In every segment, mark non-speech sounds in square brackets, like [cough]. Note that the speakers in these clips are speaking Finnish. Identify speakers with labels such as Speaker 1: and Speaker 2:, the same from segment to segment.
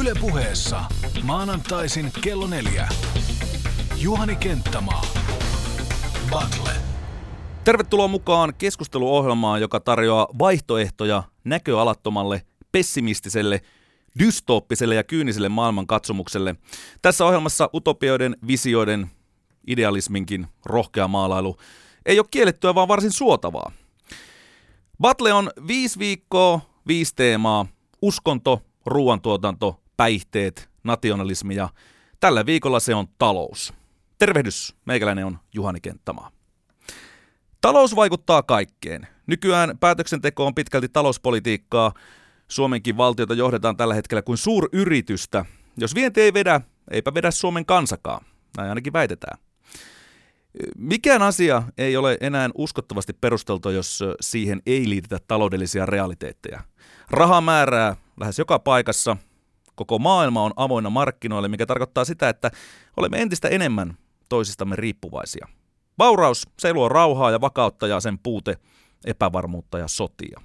Speaker 1: Yle puheessa maanantaisin kello neljä. Juhani Kenttämaa. Battle.
Speaker 2: Tervetuloa mukaan keskusteluohjelmaan, joka tarjoaa vaihtoehtoja näköalattomalle, pessimistiselle, dystooppiselle ja kyyniselle maailmankatsomukselle. Tässä ohjelmassa utopioiden, visioiden, idealisminkin rohkea maalailu ei ole kiellettyä, vaan varsin suotavaa. Battle on viisi viikkoa, viisi teemaa, uskonto, ruoantuotanto, päihteet, nationalismi ja tällä viikolla se on talous. Tervehdys, meikäläinen on Juhani Kenttämaa. Talous vaikuttaa kaikkeen. Nykyään päätöksenteko on pitkälti talouspolitiikkaa. Suomenkin valtiota johdetaan tällä hetkellä kuin suuryritystä. Jos vienti ei vedä, eipä vedä Suomen kansakaan. Näin ainakin väitetään. Mikään asia ei ole enää uskottavasti perusteltu, jos siihen ei liitetä taloudellisia realiteetteja. Raha määrää lähes joka paikassa. Koko maailma on avoinna markkinoille, mikä tarkoittaa sitä, että olemme entistä enemmän toisistamme riippuvaisia. Vauraus, se luo rauhaa ja vakautta ja sen puute epävarmuutta ja sotia.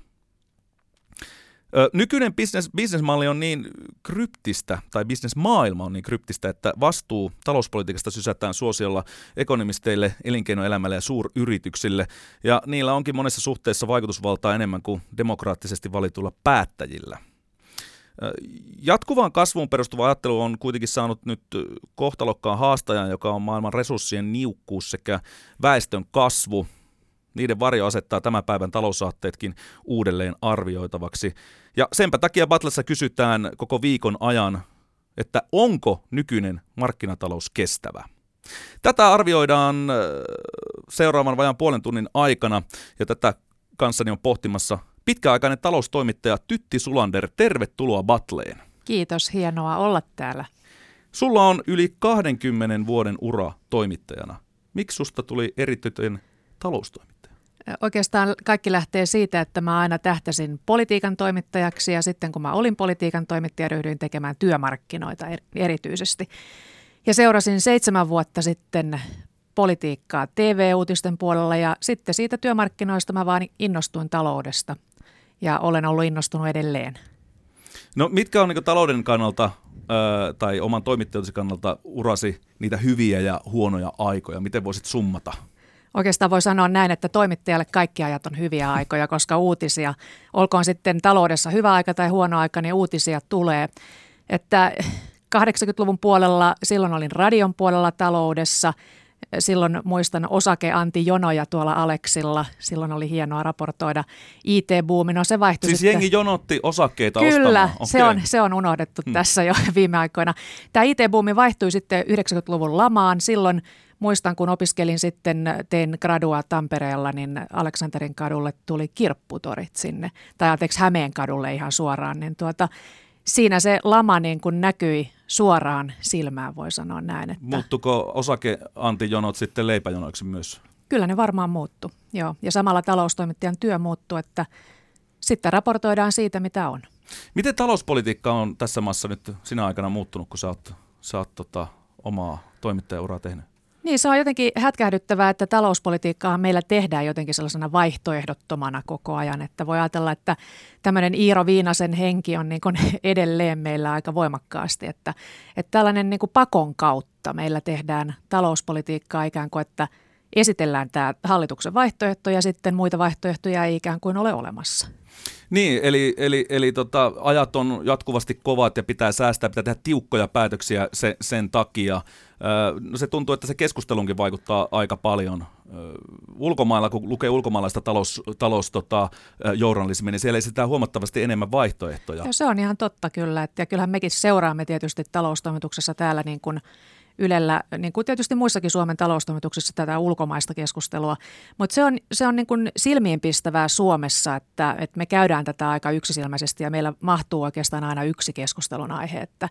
Speaker 2: Nykyinen business, businessmalli on niin kryptistä, tai bisnesmaailma on niin kryptistä, että vastuu talouspolitiikasta sysätään suosiolla ekonomisteille, elinkeinoelämälle ja suuryrityksille, ja niillä onkin monessa suhteessa vaikutusvaltaa enemmän kuin demokraattisesti valituilla päättäjillä. Jatkuvaan kasvuun perustuva ajattelu on kuitenkin saanut nyt kohtalokkaan haastajan, joka on maailman resurssien niukkuus sekä väestön kasvu. Niiden varjo asettaa tämän päivän taloussaatteetkin uudelleen arvioitavaksi. Ja senpä takia Batlessa kysytään koko viikon ajan, että onko nykyinen markkinatalous kestävä. Tätä arvioidaan seuraavan vajan puolen tunnin aikana ja tätä kanssani on pohtimassa pitkäaikainen taloustoimittaja Tytti Sulander. Tervetuloa Batleen.
Speaker 3: Kiitos, hienoa olla täällä.
Speaker 2: Sulla on yli 20 vuoden ura toimittajana. Miksi susta tuli erityinen taloustoimittaja?
Speaker 3: Oikeastaan kaikki lähtee siitä, että mä aina tähtäsin politiikan toimittajaksi ja sitten kun mä olin politiikan toimittaja, ryhdyin tekemään työmarkkinoita erityisesti. Ja seurasin seitsemän vuotta sitten politiikkaa TV-uutisten puolella ja sitten siitä työmarkkinoista mä vaan innostuin taloudesta ja olen ollut innostunut edelleen.
Speaker 2: No mitkä on niin talouden kannalta ö, tai oman toimittajuuden kannalta urasi niitä hyviä ja huonoja aikoja? Miten voisit summata?
Speaker 3: Oikeastaan voi sanoa näin, että toimittajalle kaikki ajat on hyviä aikoja, koska uutisia, olkoon sitten taloudessa hyvä aika tai huono aika, niin uutisia tulee. Että 80-luvun puolella, silloin olin radion puolella taloudessa – Silloin muistan osakeantijonoja tuolla Aleksilla. Silloin oli hienoa raportoida IT-buumi. No se vaihtui
Speaker 2: Siis
Speaker 3: sitten.
Speaker 2: jengi jonotti osakkeita
Speaker 3: Kyllä,
Speaker 2: ostamaan.
Speaker 3: se on, se on unohdettu hmm. tässä jo [laughs] viime aikoina. Tämä IT-buumi vaihtui sitten 90-luvun lamaan. Silloin muistan, kun opiskelin sitten, tein gradua Tampereella, niin Aleksanterin kadulle tuli kirpputorit sinne. Tai anteeksi, Hämeen kadulle ihan suoraan. Niin tuota, siinä se lama niin kuin näkyi suoraan silmään, voi sanoa näin. Että
Speaker 2: Muuttuko osakeantijonot sitten leipäjonoiksi myös?
Speaker 3: Kyllä ne varmaan muuttu, joo. Ja samalla taloustoimittajan työ muuttuu, että sitten raportoidaan siitä, mitä on.
Speaker 2: Miten talouspolitiikka on tässä maassa nyt sinä aikana muuttunut, kun sä oot, sä oot tota, omaa toimittajauraa tehnyt?
Speaker 3: Niin, se on jotenkin hätkähdyttävää, että talouspolitiikkaa meillä tehdään jotenkin sellaisena vaihtoehdottomana koko ajan. Että voi ajatella, että tämmöinen Iiro Viinasen henki on niin kuin [laughs] edelleen meillä aika voimakkaasti. Että, että tällainen niin kuin pakon kautta meillä tehdään talouspolitiikkaa ikään kuin, että esitellään tämä hallituksen vaihtoehto ja sitten muita vaihtoehtoja ei ikään kuin ole olemassa.
Speaker 2: Niin, eli, eli, eli tota, ajat on jatkuvasti kovat ja pitää säästää, pitää tehdä tiukkoja päätöksiä sen, sen takia. No se tuntuu, että se keskustelunkin vaikuttaa aika paljon. Ulkomailla, kun lukee ulkomaalaista talous, talous tota, journalismia, niin siellä esitetään huomattavasti enemmän vaihtoehtoja.
Speaker 3: Ja se on ihan totta kyllä. Että, ja kyllähän mekin seuraamme tietysti taloustoimituksessa täällä niin kuin Ylellä, niin kuin tietysti muissakin Suomen taloustoimituksissa tätä ulkomaista keskustelua. Mutta se on, se on niin kuin silmiinpistävää Suomessa, että, että me käydään tätä aika yksisilmäisesti ja meillä mahtuu oikeastaan aina yksi keskustelun aihe. Että,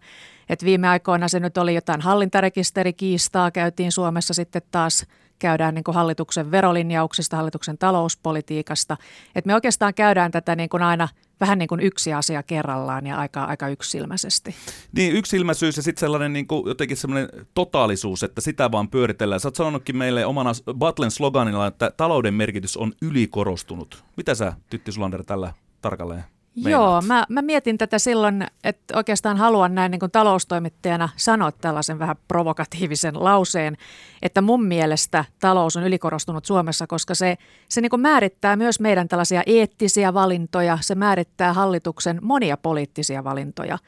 Speaker 3: että viime aikoina se nyt oli jotain hallintarekisterikiistaa, käytiin Suomessa sitten taas käydään niin kuin hallituksen verolinjauksista, hallituksen talouspolitiikasta. Että me oikeastaan käydään tätä niin kuin aina vähän niin kuin yksi asia kerrallaan ja aika, aika yksilmäisesti.
Speaker 2: Niin, yksilmäisyys ja sitten sellainen niin kuin, jotenkin sellainen totaalisuus, että sitä vaan pyöritellään. Sä oot sanonutkin meille omana Battlen sloganilla, että talouden merkitys on ylikorostunut. Mitä sä, Tytti Sulander, tällä tarkalleen
Speaker 3: Meinaat. Joo, mä, mä mietin tätä silloin, että oikeastaan haluan näin niin kuin taloustoimittajana sanoa tällaisen vähän provokatiivisen lauseen, että mun mielestä talous on ylikorostunut Suomessa, koska se, se niin kuin määrittää myös meidän tällaisia eettisiä valintoja, se määrittää hallituksen monia poliittisia valintoja.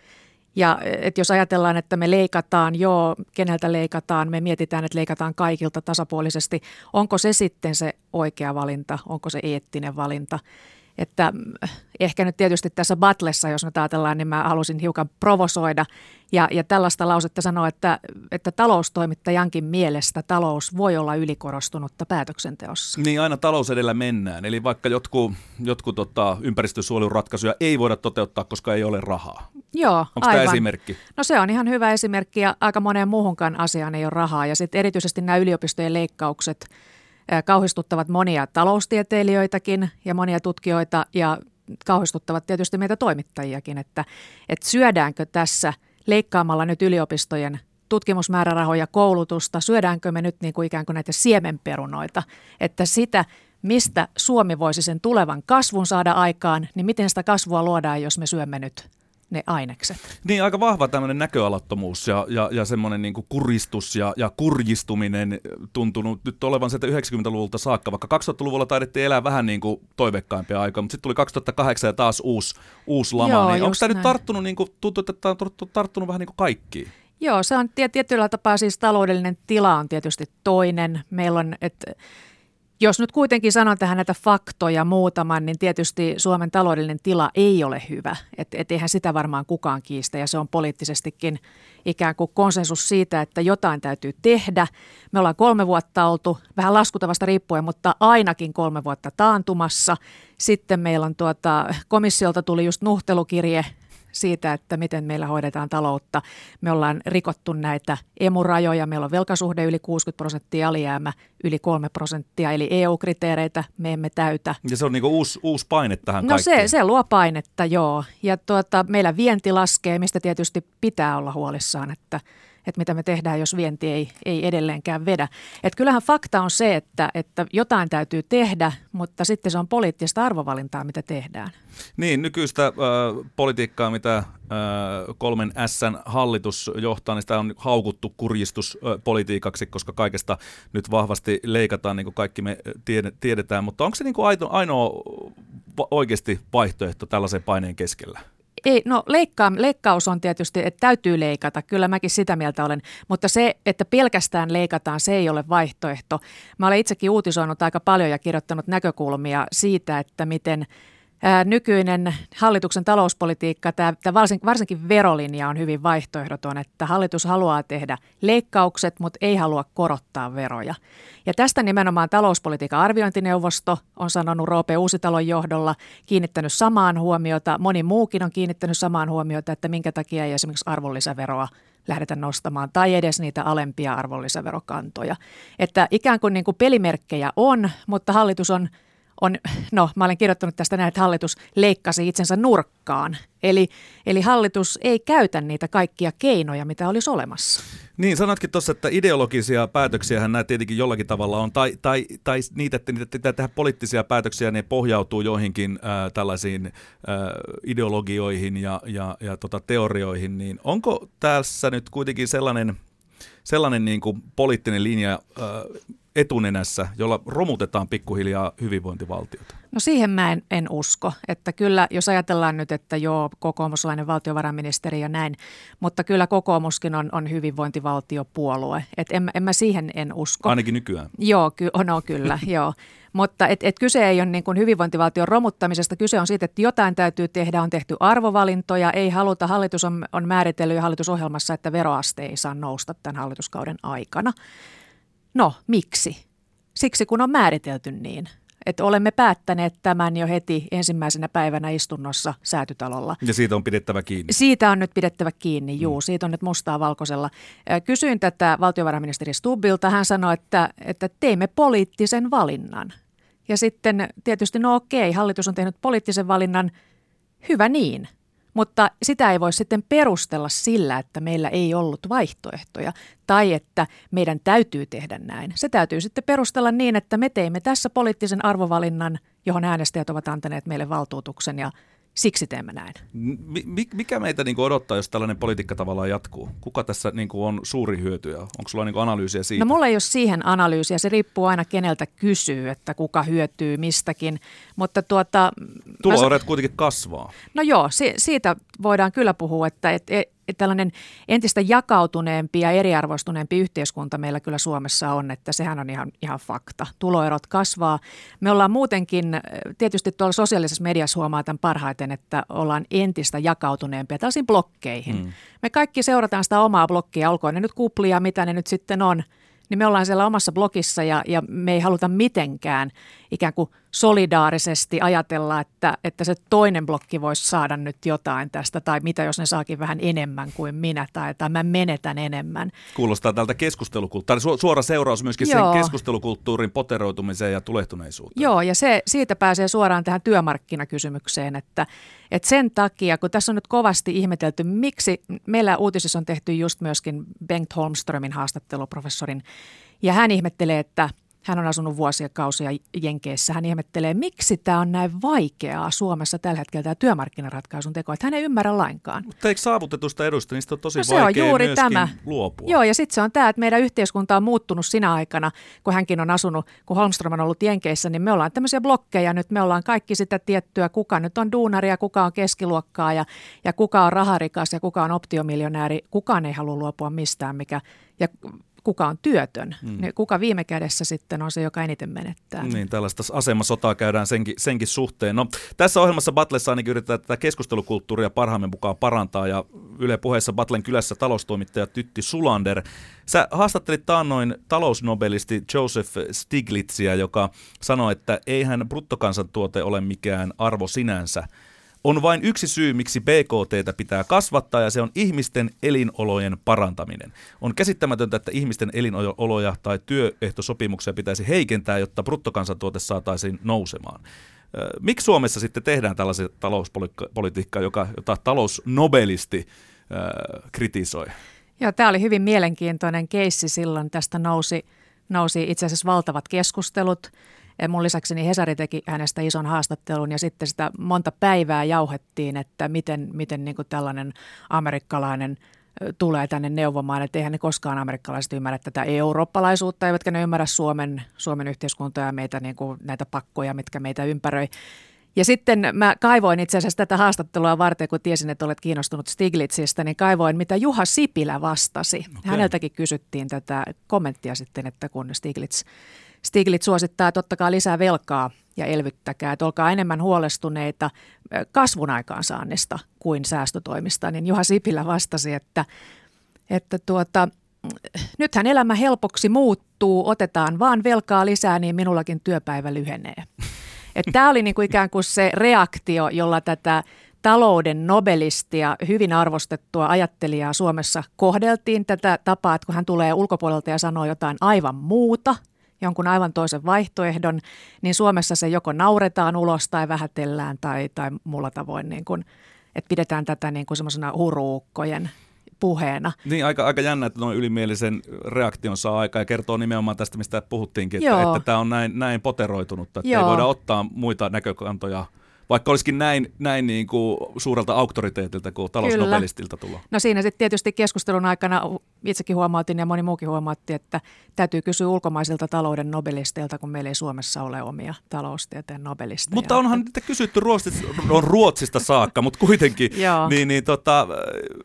Speaker 3: Ja että jos ajatellaan, että me leikataan, joo, keneltä leikataan, me mietitään, että leikataan kaikilta tasapuolisesti, onko se sitten se oikea valinta, onko se eettinen valinta. Että ehkä nyt tietysti tässä Batlessa, jos nyt ajatellaan, niin mä halusin hiukan provosoida ja, ja tällaista lausetta sanoa, että, että taloustoimittajankin mielestä talous voi olla ylikorostunutta päätöksenteossa.
Speaker 2: Niin aina talous edellä mennään. Eli vaikka jotkut, jotkut tota, ympäristösuojeluratkaisuja ei voida toteuttaa, koska ei ole rahaa.
Speaker 3: Joo,
Speaker 2: Onko aivan. tämä esimerkki?
Speaker 3: No se on ihan hyvä esimerkki ja aika moneen muuhunkaan asiaan ei ole rahaa. Ja sitten erityisesti nämä yliopistojen leikkaukset – kauhistuttavat monia taloustieteilijöitäkin ja monia tutkijoita ja kauhistuttavat tietysti meitä toimittajiakin, että, että syödäänkö tässä leikkaamalla nyt yliopistojen tutkimusmäärärahoja, koulutusta, syödäänkö me nyt niin kuin ikään kuin näitä siemenperunoita, että sitä, mistä Suomi voisi sen tulevan kasvun saada aikaan, niin miten sitä kasvua luodaan, jos me syömme nyt ne ainekset.
Speaker 2: Niin, aika vahva tämmöinen näköalattomuus ja, ja, ja semmoinen niin kuin kuristus ja, ja kurjistuminen tuntunut nyt olevan sieltä 90-luvulta saakka, vaikka 2000-luvulla taidettiin elää vähän niin kuin toiveikkaimpia aikaa, mutta sitten tuli 2008 ja taas uusi, uusi lama, Joo, niin onko tämä nyt tarttunut, niin kuin, tuntuu, että tämä on tarttunut vähän niin kuin kaikkiin?
Speaker 3: Joo, se on tietyllä tapaa siis taloudellinen tila on tietysti toinen. Meillä on, että jos nyt kuitenkin sanon tähän näitä faktoja muutaman, niin tietysti Suomen taloudellinen tila ei ole hyvä. Et, et eihän sitä varmaan kukaan kiistä ja se on poliittisestikin ikään kuin konsensus siitä, että jotain täytyy tehdä. Me ollaan kolme vuotta oltu, vähän laskutavasta riippuen, mutta ainakin kolme vuotta taantumassa. Sitten meillä on tuota, komissiolta tuli just nuhtelukirje siitä, että miten meillä hoidetaan taloutta. Me ollaan rikottu näitä emurajoja, meillä on velkasuhde yli 60 prosenttia, alijäämä yli 3 prosenttia, eli EU-kriteereitä me emme täytä.
Speaker 2: Ja se on niin uusi, uusi paine tähän
Speaker 3: No se, se luo painetta, joo. Ja tuota, meillä vienti laskee, mistä tietysti pitää olla huolissaan, että – että mitä me tehdään, jos vienti ei, ei edelleenkään vedä. Et kyllähän fakta on se, että, että jotain täytyy tehdä, mutta sitten se on poliittista arvovalintaa, mitä tehdään.
Speaker 2: Niin, nykyistä äh, politiikkaa, mitä äh, kolmen Sn hallitus johtaa, niin sitä on haukuttu kurjistuspolitiikaksi, koska kaikesta nyt vahvasti leikataan, niin kuin kaikki me tiedetään. Mutta onko se niin kuin ainoa, ainoa oikeasti vaihtoehto tällaisen paineen keskellä?
Speaker 3: Ei, no leikkaa, leikkaus on tietysti, että täytyy leikata, kyllä mäkin sitä mieltä olen, mutta se, että pelkästään leikataan, se ei ole vaihtoehto. Mä olen itsekin uutisoinut aika paljon ja kirjoittanut näkökulmia siitä, että miten – nykyinen hallituksen talouspolitiikka, tämä, varsinkin, varsinkin verolinja on hyvin vaihtoehdoton, että hallitus haluaa tehdä leikkaukset, mutta ei halua korottaa veroja. Ja tästä nimenomaan talouspolitiikan arviointineuvosto on sanonut Roope Uusitalon johdolla, kiinnittänyt samaan huomiota, moni muukin on kiinnittänyt samaan huomiota, että minkä takia ei esimerkiksi arvonlisäveroa lähdetä nostamaan tai edes niitä alempia arvonlisäverokantoja. Että ikään kuin, niin kuin pelimerkkejä on, mutta hallitus on – on, no mä olen kirjoittanut tästä näin, että hallitus leikkasi itsensä nurkkaan. Eli, eli hallitus ei käytä niitä kaikkia keinoja, mitä olisi olemassa.
Speaker 2: Niin, sanotkin tuossa, että ideologisia päätöksiä nämä tietenkin jollakin tavalla on, tai, tai, tai niitä, että niitä pitää tehdä poliittisia päätöksiä, ne pohjautuu joihinkin äh, tällaisiin äh, ideologioihin ja, ja, ja tota, teorioihin, niin onko tässä nyt kuitenkin sellainen, sellainen niin kuin poliittinen linja, äh, etunenässä, jolla romutetaan pikkuhiljaa hyvinvointivaltiota?
Speaker 3: No siihen mä en, en usko, että kyllä jos ajatellaan nyt, että joo, kokoomuslainen valtiovarainministeri ja näin, mutta kyllä kokoomuskin on, on hyvinvointivaltiopuolue, että en, en mä siihen en usko.
Speaker 2: Ainakin nykyään.
Speaker 3: Joo, ky, no kyllä, [laughs] joo. Mutta et, et kyse ei ole niin kuin hyvinvointivaltion romuttamisesta, kyse on siitä, että jotain täytyy tehdä, on tehty arvovalintoja, ei haluta, hallitus on, on määritellyt hallitusohjelmassa, että veroaste ei saa nousta tämän hallituskauden aikana. No, miksi? Siksi kun on määritelty niin. Että olemme päättäneet tämän jo heti ensimmäisenä päivänä istunnossa säätytalolla.
Speaker 2: Ja siitä on pidettävä kiinni.
Speaker 3: Siitä on nyt pidettävä kiinni, juu. Mm. Siitä on nyt mustaa valkoisella. Kysyin tätä valtiovarainministeri Stubbilta. Hän sanoi, että, että teimme poliittisen valinnan. Ja sitten tietysti, no okei, hallitus on tehnyt poliittisen valinnan. Hyvä niin. Mutta sitä ei voi sitten perustella sillä, että meillä ei ollut vaihtoehtoja tai että meidän täytyy tehdä näin. Se täytyy sitten perustella niin, että me teimme tässä poliittisen arvovalinnan, johon äänestäjät ovat antaneet meille valtuutuksen ja Siksi teemme näin.
Speaker 2: Mi- mikä meitä niin kuin odottaa, jos tällainen politiikka tavallaan jatkuu? Kuka tässä niin kuin on suuri hyötyjä? Onko sulla niin kuin analyysiä siitä?
Speaker 3: No mulla ei ole siihen analyysiä. Se riippuu aina keneltä kysyy, että kuka hyötyy mistäkin. Mutta tuota,
Speaker 2: Tuloerot mä... kuitenkin kasvaa.
Speaker 3: No joo, si- siitä voidaan kyllä puhua, että et, et, tällainen entistä jakautuneempi ja eriarvoistuneempi yhteiskunta meillä kyllä Suomessa on, että sehän on ihan, ihan fakta. Tuloerot kasvaa. Me ollaan muutenkin, tietysti tuolla sosiaalisessa mediassa huomaa tämän parhaiten, että ollaan entistä jakautuneempia tällaisiin blokkeihin. Mm. Me kaikki seurataan sitä omaa blokkia, olkoon ne nyt kuplia, mitä ne nyt sitten on – niin me ollaan siellä omassa blogissa ja, ja me ei haluta mitenkään ikään kuin solidaarisesti ajatella, että, että se toinen blokki voisi saada nyt jotain tästä, tai mitä jos ne saakin vähän enemmän kuin minä, tai, tai mä menetän enemmän.
Speaker 2: Kuulostaa tältä keskustelukulttuurin, suora seuraus myöskin Joo. sen keskustelukulttuurin poteroitumiseen ja tulehtuneisuuteen.
Speaker 3: Joo, ja se, siitä pääsee suoraan tähän työmarkkinakysymykseen, että, että sen takia, kun tässä on nyt kovasti ihmetelty, miksi meillä uutisissa on tehty just myöskin Bengt Holmströmin haastatteluprofessorin, ja hän ihmettelee, että – hän on asunut vuosia kausia Jenkeissä. Hän ihmettelee, miksi tämä on näin vaikeaa Suomessa tällä hetkellä tämä työmarkkinaratkaisun teko, että hän ei ymmärrä lainkaan.
Speaker 2: Mutta eikö saavutetusta edusta, niistä on tosi no, se vaikea on juuri tämä. luopua?
Speaker 3: Joo, ja sitten se on tämä, että meidän yhteiskunta on muuttunut sinä aikana, kun hänkin on asunut, kun Holmström on ollut Jenkeissä, niin me ollaan tämmöisiä blokkeja nyt. Me ollaan kaikki sitä tiettyä, kuka nyt on duunari ja kuka on keskiluokkaa ja, ja kuka on raharikas ja kuka on optiomiljonääri. Kukaan ei halua luopua mistään, mikä ja kuka on työtön, mm. niin kuka viime kädessä sitten on se, joka eniten menettää.
Speaker 2: Niin, tällaista asemasotaa käydään senkin, senkin suhteen. No, tässä ohjelmassa Batlessa ainakin yritetään tätä keskustelukulttuuria parhaamme mukaan parantaa, ja Yle puheessa Batlen kylässä taloustoimittaja Tytti Sulander. Sä haastattelit taannoin talousnobelisti Joseph Stiglitzia, joka sanoi, että eihän bruttokansantuote ole mikään arvo sinänsä, on vain yksi syy, miksi BKT pitää kasvattaa, ja se on ihmisten elinolojen parantaminen. On käsittämätöntä, että ihmisten elinoloja tai työehtosopimuksia pitäisi heikentää, jotta bruttokansantuote saataisiin nousemaan. Miksi Suomessa sitten tehdään tällaisen talouspolitiikkaa, joka, jota talousnobelisti kritisoi?
Speaker 3: Joo, tämä oli hyvin mielenkiintoinen keissi silloin. Tästä nousi, nousi itse asiassa valtavat keskustelut. Mun lisäksi Hesari teki hänestä ison haastattelun ja sitten sitä monta päivää jauhettiin, että miten, miten niin kuin tällainen amerikkalainen tulee tänne neuvomaan, että eihän ne koskaan amerikkalaiset ymmärrä tätä eurooppalaisuutta, eivätkä ne ymmärrä Suomen, Suomen yhteiskuntaa ja meitä, niin kuin näitä pakkoja, mitkä meitä ympäröi. Ja sitten mä kaivoin itse asiassa tätä haastattelua varten, kun tiesin, että olet kiinnostunut Stiglitzistä, niin kaivoin, mitä Juha Sipilä vastasi. Okay. Häneltäkin kysyttiin tätä kommenttia sitten, että kun Stiglitz Stiglitz suosittaa, että ottakaa lisää velkaa ja elvyttäkää, että olkaa enemmän huolestuneita kasvun aikaansaannista kuin säästötoimista, niin Juha Sipilä vastasi, että, että tuota, nythän elämä helpoksi muuttuu, otetaan vaan velkaa lisää, niin minullakin työpäivä lyhenee. Tämä oli niin kuin ikään kuin se reaktio, jolla tätä talouden nobelistia, hyvin arvostettua ajattelijaa Suomessa kohdeltiin tätä tapaa, että kun hän tulee ulkopuolelta ja sanoo jotain aivan muuta – jonkun aivan toisen vaihtoehdon, niin Suomessa se joko nauretaan ulos tai vähätellään tai, tai muulla tavoin, niin kuin, että pidetään tätä niin kuin semmoisena huruukkojen puheena.
Speaker 2: Niin, aika, aika jännä, että noin ylimielisen reaktion saa aika ja kertoo nimenomaan tästä, mistä puhuttiinkin, että, että tämä on näin, näin poteroitunut, että Joo. ei voida ottaa muita näkökantoja vaikka olisikin näin, näin niin kuin suurelta auktoriteetilta kuin talousnobelistilta tulla.
Speaker 3: No siinä sitten tietysti keskustelun aikana itsekin huomautin ja moni muukin huomautti, että täytyy kysyä ulkomaisilta talouden nobelisteilta, kun meillä ei Suomessa ole omia taloustieteen nobelisteja.
Speaker 2: Mutta onhan niitä kysytty Ruotsista, on Ruotsista saakka, mutta kuitenkin. [laughs] niin, niin tota,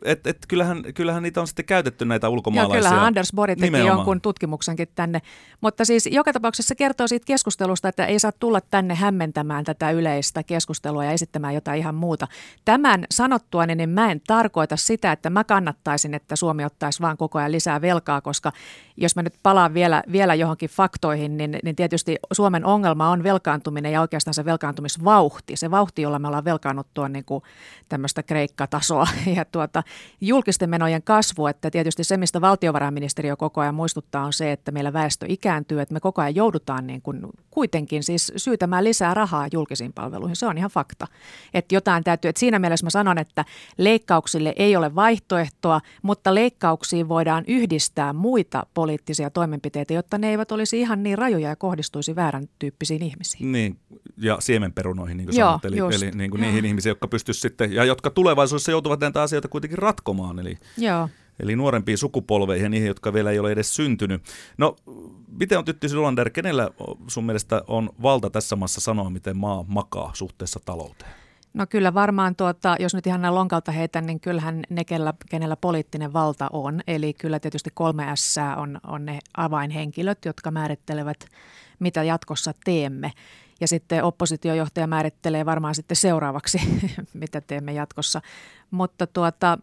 Speaker 2: et, et kyllähän, kyllähän niitä on sitten käytetty näitä ulkomaalaisia.
Speaker 3: Joo, kyllähän Anders Borg teki Nimenomaan. jonkun tutkimuksenkin tänne. Mutta siis joka tapauksessa se kertoo siitä keskustelusta, että ei saa tulla tänne hämmentämään tätä yleistä keskustelua ja esittämään jotain ihan muuta. Tämän sanottua, niin mä en tarkoita sitä, että mä kannattaisin, että Suomi ottaisi vaan koko ajan lisää velkaa, koska jos mä nyt palaan vielä, vielä johonkin faktoihin, niin, niin tietysti Suomen ongelma on velkaantuminen ja oikeastaan se velkaantumisvauhti. Se vauhti, jolla me ollaan velkaannuttu on niin kuin tämmöistä kreikkatasoa [laughs] ja tuota, julkisten menojen kasvu, että tietysti se, mistä valtiovarainministeriö koko ajan muistuttaa on se, että meillä väestö ikääntyy, että me koko ajan joudutaan niin kuin kuitenkin siis syytämään lisää rahaa julkisiin palveluihin. Se on ihan fakta. Että jotain täytyy, että siinä mielessä mä sanon, että leikkauksille ei ole vaihtoehtoa, mutta leikkauksiin voidaan yhdistää muita poliittisia toimenpiteitä, jotta ne eivät olisi ihan niin rajoja ja kohdistuisi väärän tyyppisiin ihmisiin.
Speaker 2: Niin, ja siemenperunoihin, niin kuin
Speaker 3: Joo,
Speaker 2: sanot, eli,
Speaker 3: just.
Speaker 2: eli niin kuin niihin ihmisiin, jotka pystyisivät sitten, ja jotka tulevaisuudessa joutuvat näitä asioita kuitenkin ratkomaan, eli
Speaker 3: Joo.
Speaker 2: Eli nuorempiin sukupolveihin ja niihin, jotka vielä ei ole edes syntynyt. No, miten on Tytti Sylander, kenellä sun mielestä on valta tässä maassa sanoa, miten maa makaa suhteessa talouteen?
Speaker 3: No kyllä varmaan, tuota, jos nyt ihan näin lonkalta heitän, niin kyllähän ne, kenellä, kenellä poliittinen valta on. Eli kyllä tietysti kolme S on, on ne avainhenkilöt, jotka määrittelevät, mitä jatkossa teemme. Ja sitten oppositiojohtaja määrittelee varmaan sitten seuraavaksi, [laughs] mitä teemme jatkossa. Mutta tuota,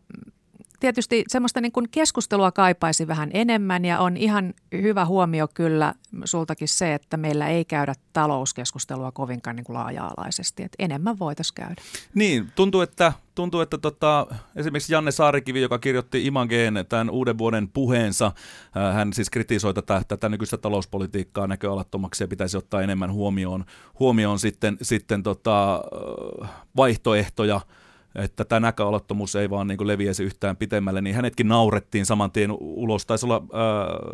Speaker 3: tietysti semmoista niin kuin keskustelua kaipaisi vähän enemmän ja on ihan hyvä huomio kyllä sultakin se, että meillä ei käydä talouskeskustelua kovinkaan niin kuin laaja-alaisesti. Että enemmän voitaisiin käydä.
Speaker 2: Niin, tuntuu, että, tuntuu, että tota, esimerkiksi Janne Saarikivi, joka kirjoitti Imageen tämän uuden vuoden puheensa, ää, hän siis kritisoi tätä, tätä nykyistä talouspolitiikkaa näköalattomaksi ja pitäisi ottaa enemmän huomioon, huomioon sitten, sitten tota, vaihtoehtoja – että tämä näköalattomuus ei vaan niin kuin leviäisi yhtään pitemmälle, niin hänetkin naurettiin saman tien ulos. Taisi olla äh,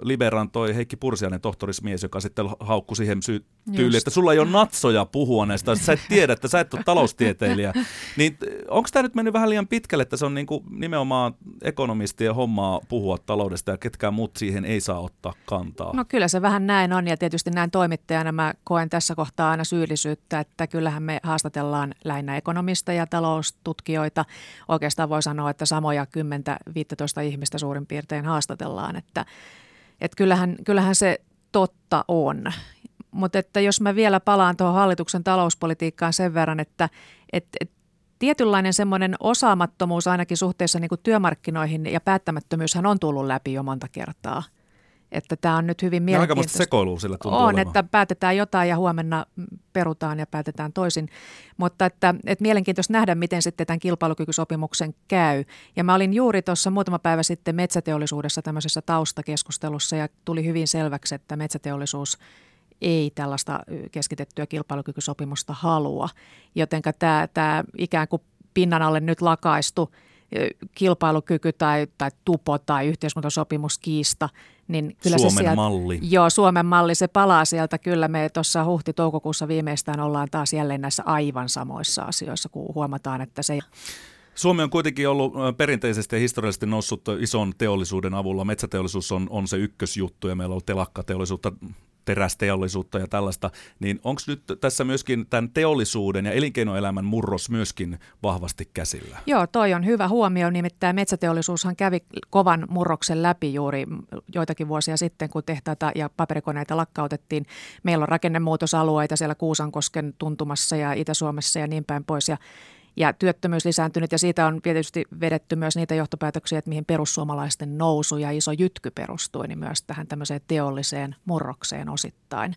Speaker 2: Liberan toi Heikki Pursiainen tohtorismies, joka sitten haukkui siihen sy- tyyliin, että sulla ei ole natsoja puhua näistä, sä et tiedä, että sä et ole taloustieteilijä. [laughs] Niin onko tämä nyt mennyt vähän liian pitkälle, että se on niin kuin nimenomaan ekonomistien hommaa puhua taloudesta ja ketkään muut siihen ei saa ottaa kantaa?
Speaker 3: No kyllä se vähän näin on ja tietysti näin toimittajana mä koen tässä kohtaa aina syyllisyyttä, että kyllähän me haastatellaan lähinnä ekonomista ja taloustutkijoita tutkijoita. Oikeastaan voi sanoa, että samoja 10-15 ihmistä suurin piirtein haastatellaan, että, että kyllähän, kyllähän se totta on. Mutta että jos mä vielä palaan tuohon hallituksen talouspolitiikkaan sen verran, että, että, että tietynlainen semmoinen osaamattomuus ainakin suhteessa niin kuin työmarkkinoihin ja päättämättömyyshän on tullut läpi jo monta kertaa – että tämä on nyt hyvin mielenkiintoista.
Speaker 2: Aika sekoilua sillä tuntuu
Speaker 3: On,
Speaker 2: olevan.
Speaker 3: että päätetään jotain ja huomenna perutaan ja päätetään toisin. Mutta että, että mielenkiintoista nähdä, miten sitten tämän kilpailukykysopimuksen käy. Ja mä olin juuri tuossa muutama päivä sitten metsäteollisuudessa tämmöisessä taustakeskustelussa ja tuli hyvin selväksi, että metsäteollisuus ei tällaista keskitettyä kilpailukykysopimusta halua. Jotenka tämä, tämä ikään kuin pinnan alle nyt lakaistu – kilpailukyky tai, tai tupo tai yhteiskuntasopimuskiista, niin kyllä
Speaker 2: Suomen
Speaker 3: se sieltä,
Speaker 2: malli.
Speaker 3: Joo, Suomen malli, se palaa sieltä. Kyllä me tuossa huhti-toukokuussa viimeistään ollaan taas jälleen näissä aivan samoissa asioissa, kun huomataan, että se
Speaker 2: Suomi on kuitenkin ollut perinteisesti ja historiallisesti noussut ison teollisuuden avulla. Metsäteollisuus on, on se ykkösjuttu ja meillä on ollut telakkateollisuutta, terästeollisuutta ja tällaista. Niin onko nyt tässä myöskin tämän teollisuuden ja elinkeinoelämän murros myöskin vahvasti käsillä?
Speaker 3: Joo, toi on hyvä huomio. Nimittäin metsäteollisuushan kävi kovan murroksen läpi juuri joitakin vuosia sitten, kun tehtaita ja paperikoneita lakkautettiin. Meillä on rakennemuutosalueita siellä Kuusankosken tuntumassa ja Itä-Suomessa ja niin päin pois. Ja ja työttömyys lisääntynyt ja siitä on tietysti vedetty myös niitä johtopäätöksiä, että mihin perussuomalaisten nousu ja iso jytky perustui, niin myös tähän tämmöiseen teolliseen murrokseen osittain.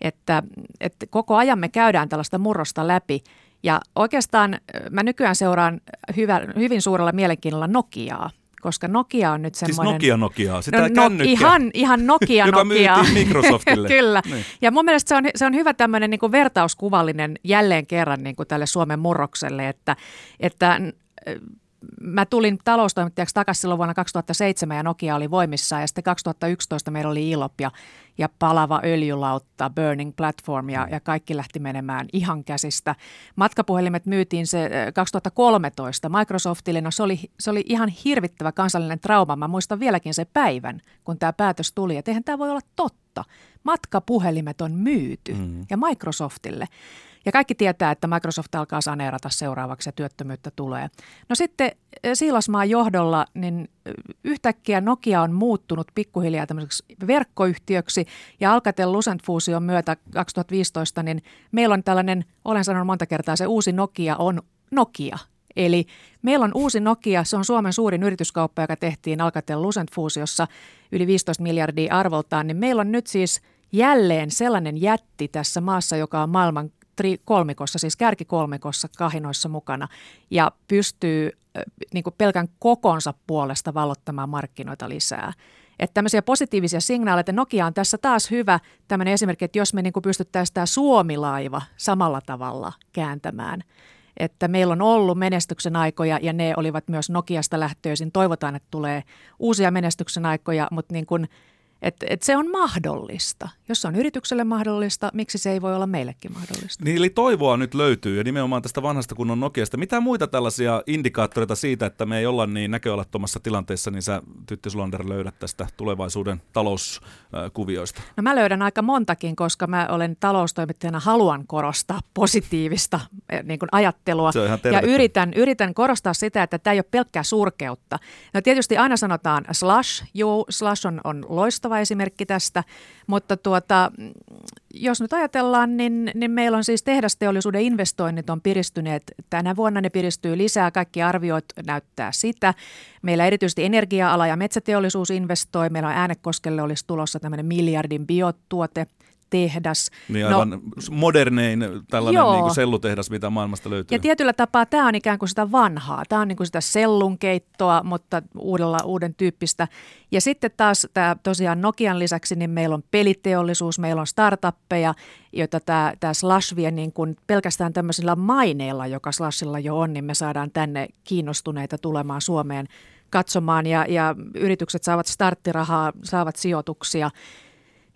Speaker 3: Että, että koko ajan me käydään tällaista murrosta läpi ja oikeastaan mä nykyään seuraan hyvä, hyvin suurella mielenkiinnolla Nokiaa, koska Nokia on nyt semmoinen...
Speaker 2: Siis Nokia Nokiaa, sitä
Speaker 3: no, no, ihan, ihan Nokia [laughs]
Speaker 2: Joka
Speaker 3: Nokia.
Speaker 2: myytiin Microsoftille. [laughs]
Speaker 3: Kyllä.
Speaker 2: Niin.
Speaker 3: Ja mun mielestä se on, se on hyvä tämmöinen niin vertauskuvallinen jälleen kerran niin kuin tälle Suomen murrokselle, että, että mä tulin taloustoimittajaksi takaisin silloin vuonna 2007 ja Nokia oli voimissaan ja sitten 2011 meillä oli ILOP ja, ja palava öljylautta, Burning Platform ja, ja kaikki lähti menemään ihan käsistä. Matkapuhelimet myytiin se 2013 Microsoftille, no se oli, se oli ihan hirvittävä kansallinen trauma. Mä muistan vieläkin se päivän, kun tämä päätös tuli, että eihän tämä voi olla totta. Matkapuhelimet on myyty mm. ja Microsoftille. Ja kaikki tietää, että Microsoft alkaa saneerata seuraavaksi ja työttömyyttä tulee. No sitten Siilasmaan johdolla, niin yhtäkkiä Nokia on muuttunut pikkuhiljaa tämmöiseksi verkkoyhtiöksi ja Alcatel Lucent fuusion myötä 2015, niin meillä on tällainen, olen sanonut monta kertaa, se uusi Nokia on Nokia. Eli meillä on uusi Nokia, se on Suomen suurin yrityskauppa, joka tehtiin Alcatel Lucent fuusiossa yli 15 miljardia arvoltaan, niin meillä on nyt siis jälleen sellainen jätti tässä maassa, joka on maailman tri- kolmikossa, siis kärkikolmikossa kahinoissa mukana ja pystyy niin kuin pelkän kokonsa puolesta vallottamaan markkinoita lisää. Että tämmöisiä positiivisia signaaleja, että Nokia on tässä taas hyvä tämmöinen esimerkki, että jos me niin pystyttäisiin tämä Suomi-laiva samalla tavalla kääntämään – että meillä on ollut menestyksen aikoja ja ne olivat myös Nokiasta lähtöisin. Toivotaan, että tulee uusia menestyksen aikoja, mutta niin kuin – että et se on mahdollista. Jos se on yritykselle mahdollista, miksi se ei voi olla meillekin mahdollista?
Speaker 2: Niin, eli toivoa nyt löytyy ja nimenomaan tästä vanhasta kunnon Nokiasta. Mitä muita tällaisia indikaattoreita siitä, että me ei olla niin näköalattomassa tilanteessa, niin sä Tytti Sulander löydät tästä tulevaisuuden talouskuvioista?
Speaker 3: No mä löydän aika montakin, koska mä olen taloustoimittajana, haluan korostaa positiivista eh, niin kuin ajattelua.
Speaker 2: Se on ihan
Speaker 3: ja yritän, yritän korostaa sitä, että tämä ei ole pelkkää surkeutta. No tietysti aina sanotaan slash, juu, slash on, on loistava loistava esimerkki tästä, mutta tuota, jos nyt ajatellaan, niin, niin meillä on siis tehdasteollisuuden investoinnit on piristyneet. Tänä vuonna ne piristyy lisää, kaikki arviot näyttää sitä. Meillä erityisesti energia-ala ja metsäteollisuus investoi. Meillä on Äänekoskelle olisi tulossa tämmöinen miljardin biotuote tehdas.
Speaker 2: Niin no- aivan no, modernein tällainen niin kuin sellutehdas, mitä maailmasta löytyy.
Speaker 3: Ja tietyllä tapaa tämä on ikään kuin sitä vanhaa. Tämä on niin kuin sitä sellunkeittoa, mutta uudella, uuden tyyppistä. Ja sitten taas tämä tosiaan Nokian lisäksi, niin meillä on peliteollisuus, meillä on startuppeja, joita tämä, tämä Slash vie niin kuin pelkästään tämmöisillä maineilla, joka Slashilla jo on, niin me saadaan tänne kiinnostuneita tulemaan Suomeen katsomaan ja, ja yritykset saavat starttirahaa, saavat sijoituksia –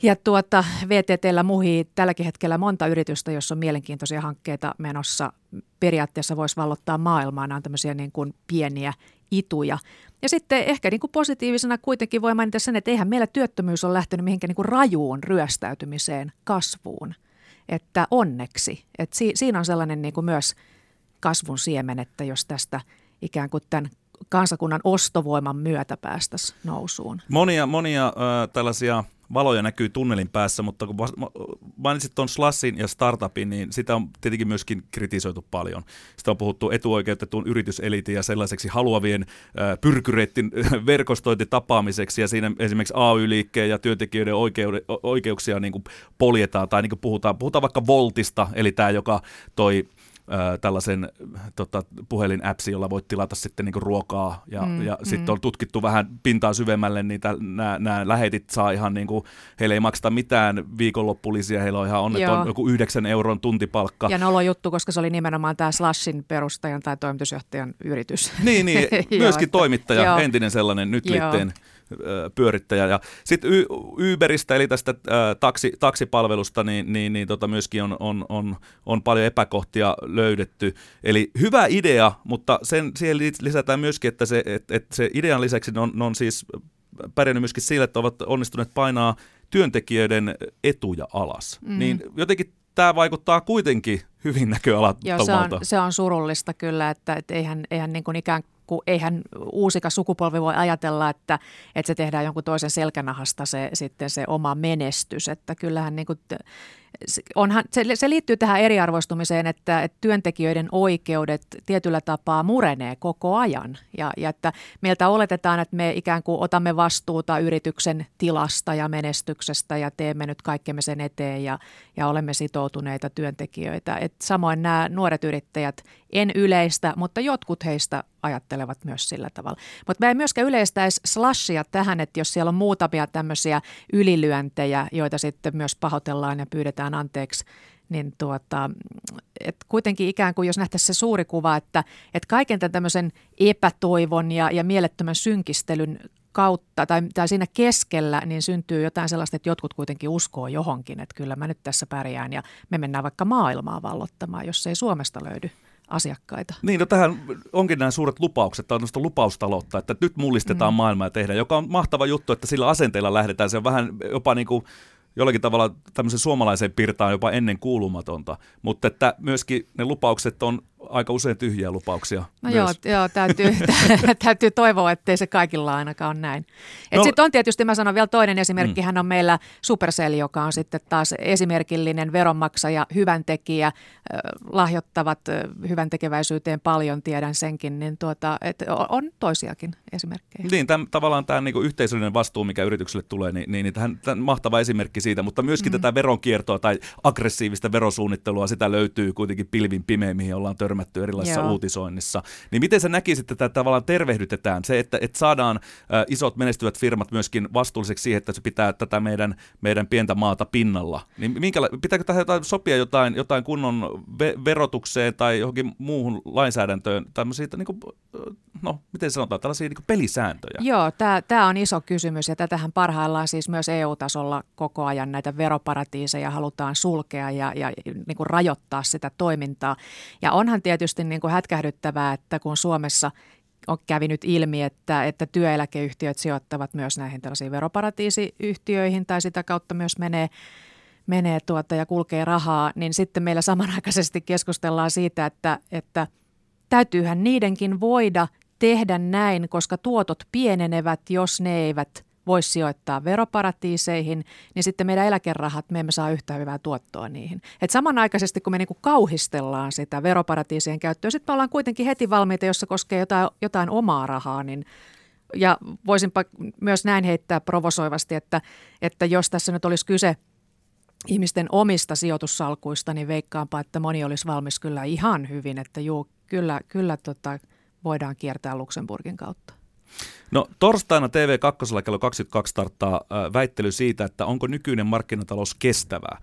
Speaker 3: ja tuota, VTTllä muhii tälläkin hetkellä monta yritystä, jossa on mielenkiintoisia hankkeita menossa. Periaatteessa voisi vallottaa maailmaa. Nämä on tämmöisiä niin kuin pieniä ituja. Ja sitten ehkä niin kuin positiivisena kuitenkin voi mainita sen, että eihän meillä työttömyys ole lähtenyt mihinkään niin kuin rajuun ryöstäytymiseen, kasvuun. Että onneksi. Että si- siinä on sellainen niin kuin myös kasvun siemen, että jos tästä ikään kuin tämän kansakunnan ostovoiman myötä päästäisiin nousuun.
Speaker 2: Monia, monia äh, tällaisia valoja näkyy tunnelin päässä, mutta kun mainitsit tuon Slassin ja startupin, niin sitä on tietenkin myöskin kritisoitu paljon. Sitä on puhuttu etuoikeutetun yrityselitin ja sellaiseksi haluavien pyrkyreittin [laughs] verkostointi tapaamiseksi ja siinä esimerkiksi AY-liikkeen ja työntekijöiden oikeude, oikeuksia niin kuin poljetaan tai niin kuin puhutaan, puhutaan vaikka Voltista, eli tämä, joka toi tällaisen tota, puhelin-appsi, jolla voit tilata sitten niinku ruokaa ja, mm, ja mm. sitten on tutkittu vähän pintaa syvemmälle, niin nämä lähetit saa ihan niinku, heille ei makseta mitään viikonloppulisia, heillä on ihan onneton joku yhdeksän euron tuntipalkka.
Speaker 3: Ja nolo juttu, koska se oli nimenomaan tämä Slashin perustajan tai toimitusjohtajan yritys.
Speaker 2: Niin, niin [laughs] myöskin toimittaja, Joo. entinen sellainen nyt liitteen pyörittäjä. Ja sitten Uberistä, eli tästä taksi, taksipalvelusta, niin, niin, niin tota myöskin on, on, on, on paljon epäkohtia löydetty. Eli hyvä idea, mutta sen, siihen lisätään myöskin, että se, et, et se idean lisäksi ne on, ne on siis pärjännyt myöskin sillä, että ovat onnistuneet painaa työntekijöiden etuja alas. Mm. Niin jotenkin tämä vaikuttaa kuitenkin hyvin näköalattomalta.
Speaker 3: Joo, se on, se on surullista kyllä, että, että eihän, eihän niin kuin ikään kun eihän uusikas sukupolvi voi ajatella, että, että se tehdään jonkun toisen selkänahasta se, sitten se oma menestys. Että kyllähän niin kuin, onhan, se, se liittyy tähän eriarvoistumiseen, että, että työntekijöiden oikeudet tietyllä tapaa murenee koko ajan. Ja, ja että meiltä oletetaan, että me ikään kuin otamme vastuuta yrityksen tilasta ja menestyksestä ja teemme nyt kaikkemme sen eteen ja, ja olemme sitoutuneita työntekijöitä. Et samoin nämä nuoret yrittäjät, en yleistä, mutta jotkut heistä ajattelevat myös sillä tavalla. Mutta mä en myöskään yleistäisi slashia tähän, että jos siellä on muutamia tämmöisiä ylilyöntejä, joita sitten myös pahoitellaan ja pyydetään anteeksi, niin tuota, et kuitenkin ikään kuin jos nähtäisiin se suuri kuva, että, että kaiken tämän tämmöisen epätoivon ja, ja mielettömän synkistelyn kautta tai, tai siinä keskellä, niin syntyy jotain sellaista, että jotkut kuitenkin uskoo johonkin, että kyllä mä nyt tässä pärjään ja me mennään vaikka maailmaa vallottamaan, jos ei Suomesta löydy asiakkaita.
Speaker 2: Niin, no tähän onkin nämä suuret lupaukset, tämä on lupaustaloutta, että nyt mullistetaan mm. maailmaa ja tehdään, joka on mahtava juttu, että sillä asenteella lähdetään. Se on vähän jopa niin kuin jollakin tavalla tämmöisen suomalaiseen pirtaan jopa ennen kuulumatonta, mutta että myöskin ne lupaukset on aika usein tyhjiä lupauksia.
Speaker 3: No myös. joo, joo täytyy, [laughs] [laughs] täytyy toivoa, ettei se kaikilla ainakaan ole näin. No, sitten on tietysti, mä sanon vielä toinen esimerkki, mm. hän on meillä Supercell, joka on sitten taas esimerkillinen veronmaksaja, hyvän tekijä, lahjoittavat hyvän tekeväisyyteen paljon, tiedän senkin, niin tuota, et on toisiakin esimerkkejä.
Speaker 2: Niin, tämän, tavallaan tämä niin yhteisöllinen vastuu, mikä yritykselle tulee, niin, niin, niin tähän, tämän mahtava esimerkki siitä, mutta myöskin mm. tätä veronkiertoa tai aggressiivista verosuunnittelua, sitä löytyy kuitenkin pilvin pimeä, mihin ollaan törmännyt törmätty erilaisissa
Speaker 3: Joo.
Speaker 2: uutisoinnissa. Niin miten sä näkisit, että tätä tavallaan tervehdytetään, se, että, että saadaan ä, isot menestyvät firmat myöskin vastuulliseksi siihen, että se pitää tätä meidän, meidän pientä maata pinnalla. Niin minkäla- pitääkö tähän jotain, sopia jotain, jotain kunnon ve- verotukseen tai johonkin muuhun lainsäädäntöön, tämmöisiä, niin kuin, no miten sanotaan, tällaisia niin pelisääntöjä?
Speaker 3: Joo, tämä on iso kysymys ja tätähän parhaillaan siis myös EU-tasolla koko ajan näitä veroparatiiseja halutaan sulkea ja, ja niin kuin rajoittaa sitä toimintaa. Ja onhan tietysti niin kuin hätkähdyttävää, että kun Suomessa on kävi nyt ilmi, että, että työeläkeyhtiöt sijoittavat myös näihin tällaisiin veroparatiisiyhtiöihin tai sitä kautta myös menee menee tuota ja kulkee rahaa, niin sitten meillä samanaikaisesti keskustellaan siitä, että, että täytyyhän niidenkin voida tehdä näin, koska tuotot pienenevät, jos ne eivät voi sijoittaa veroparatiiseihin, niin sitten meidän eläkerahat, me emme saa yhtä hyvää tuottoa niihin. Et samanaikaisesti, kun me niinku kauhistellaan sitä veroparatiisien käyttöä, sitten me ollaan kuitenkin heti valmiita, jos se koskee jotain, jotain omaa rahaa, niin ja voisinpa myös näin heittää provosoivasti, että, että jos tässä nyt olisi kyse ihmisten omista sijoitussalkuista, niin veikkaanpa, että moni olisi valmis kyllä ihan hyvin, että juu, kyllä, kyllä tota, voidaan kiertää Luxemburgin kautta.
Speaker 2: No torstaina TV2 kello 22 starttaa väittely siitä, että onko nykyinen markkinatalous kestävää.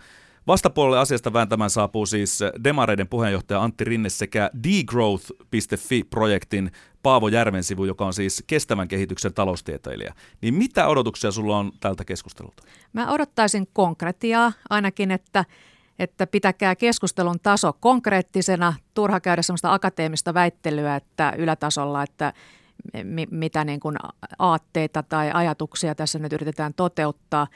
Speaker 2: Vastapuolelle asiasta vääntämään saapuu siis Demareiden puheenjohtaja Antti Rinne sekä degrowth.fi-projektin Paavo Järvensivu, joka on siis kestävän kehityksen taloustieteilijä. Niin mitä odotuksia sulla on tältä keskustelulta?
Speaker 3: Mä odottaisin konkretiaa ainakin, että, että pitäkää keskustelun taso konkreettisena, turha käydä sellaista akateemista väittelyä, että ylätasolla, että mitä niin kuin aatteita tai ajatuksia tässä nyt yritetään toteuttaa.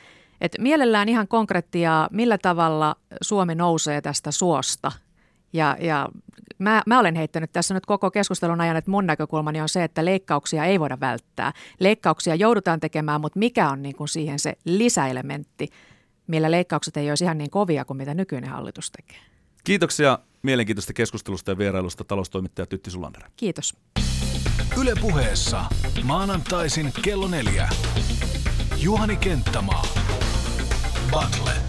Speaker 3: Et mielellään ihan konkreettia, millä tavalla Suomi nousee tästä suosta. Ja, ja mä, mä olen heittänyt tässä nyt koko keskustelun ajan, että mun näkökulmani on se, että leikkauksia ei voida välttää. Leikkauksia joudutaan tekemään, mutta mikä on niin kuin siihen se lisäelementti, millä leikkaukset ei olisi ihan niin kovia kuin mitä nykyinen hallitus tekee.
Speaker 2: Kiitoksia mielenkiintoista keskustelusta ja vierailusta taloustoimittaja Tytti Sulander.
Speaker 3: Kiitos.
Speaker 1: Ylepuheessa maanantaisin kello neljä. Juhani Kenttämaa. Battle.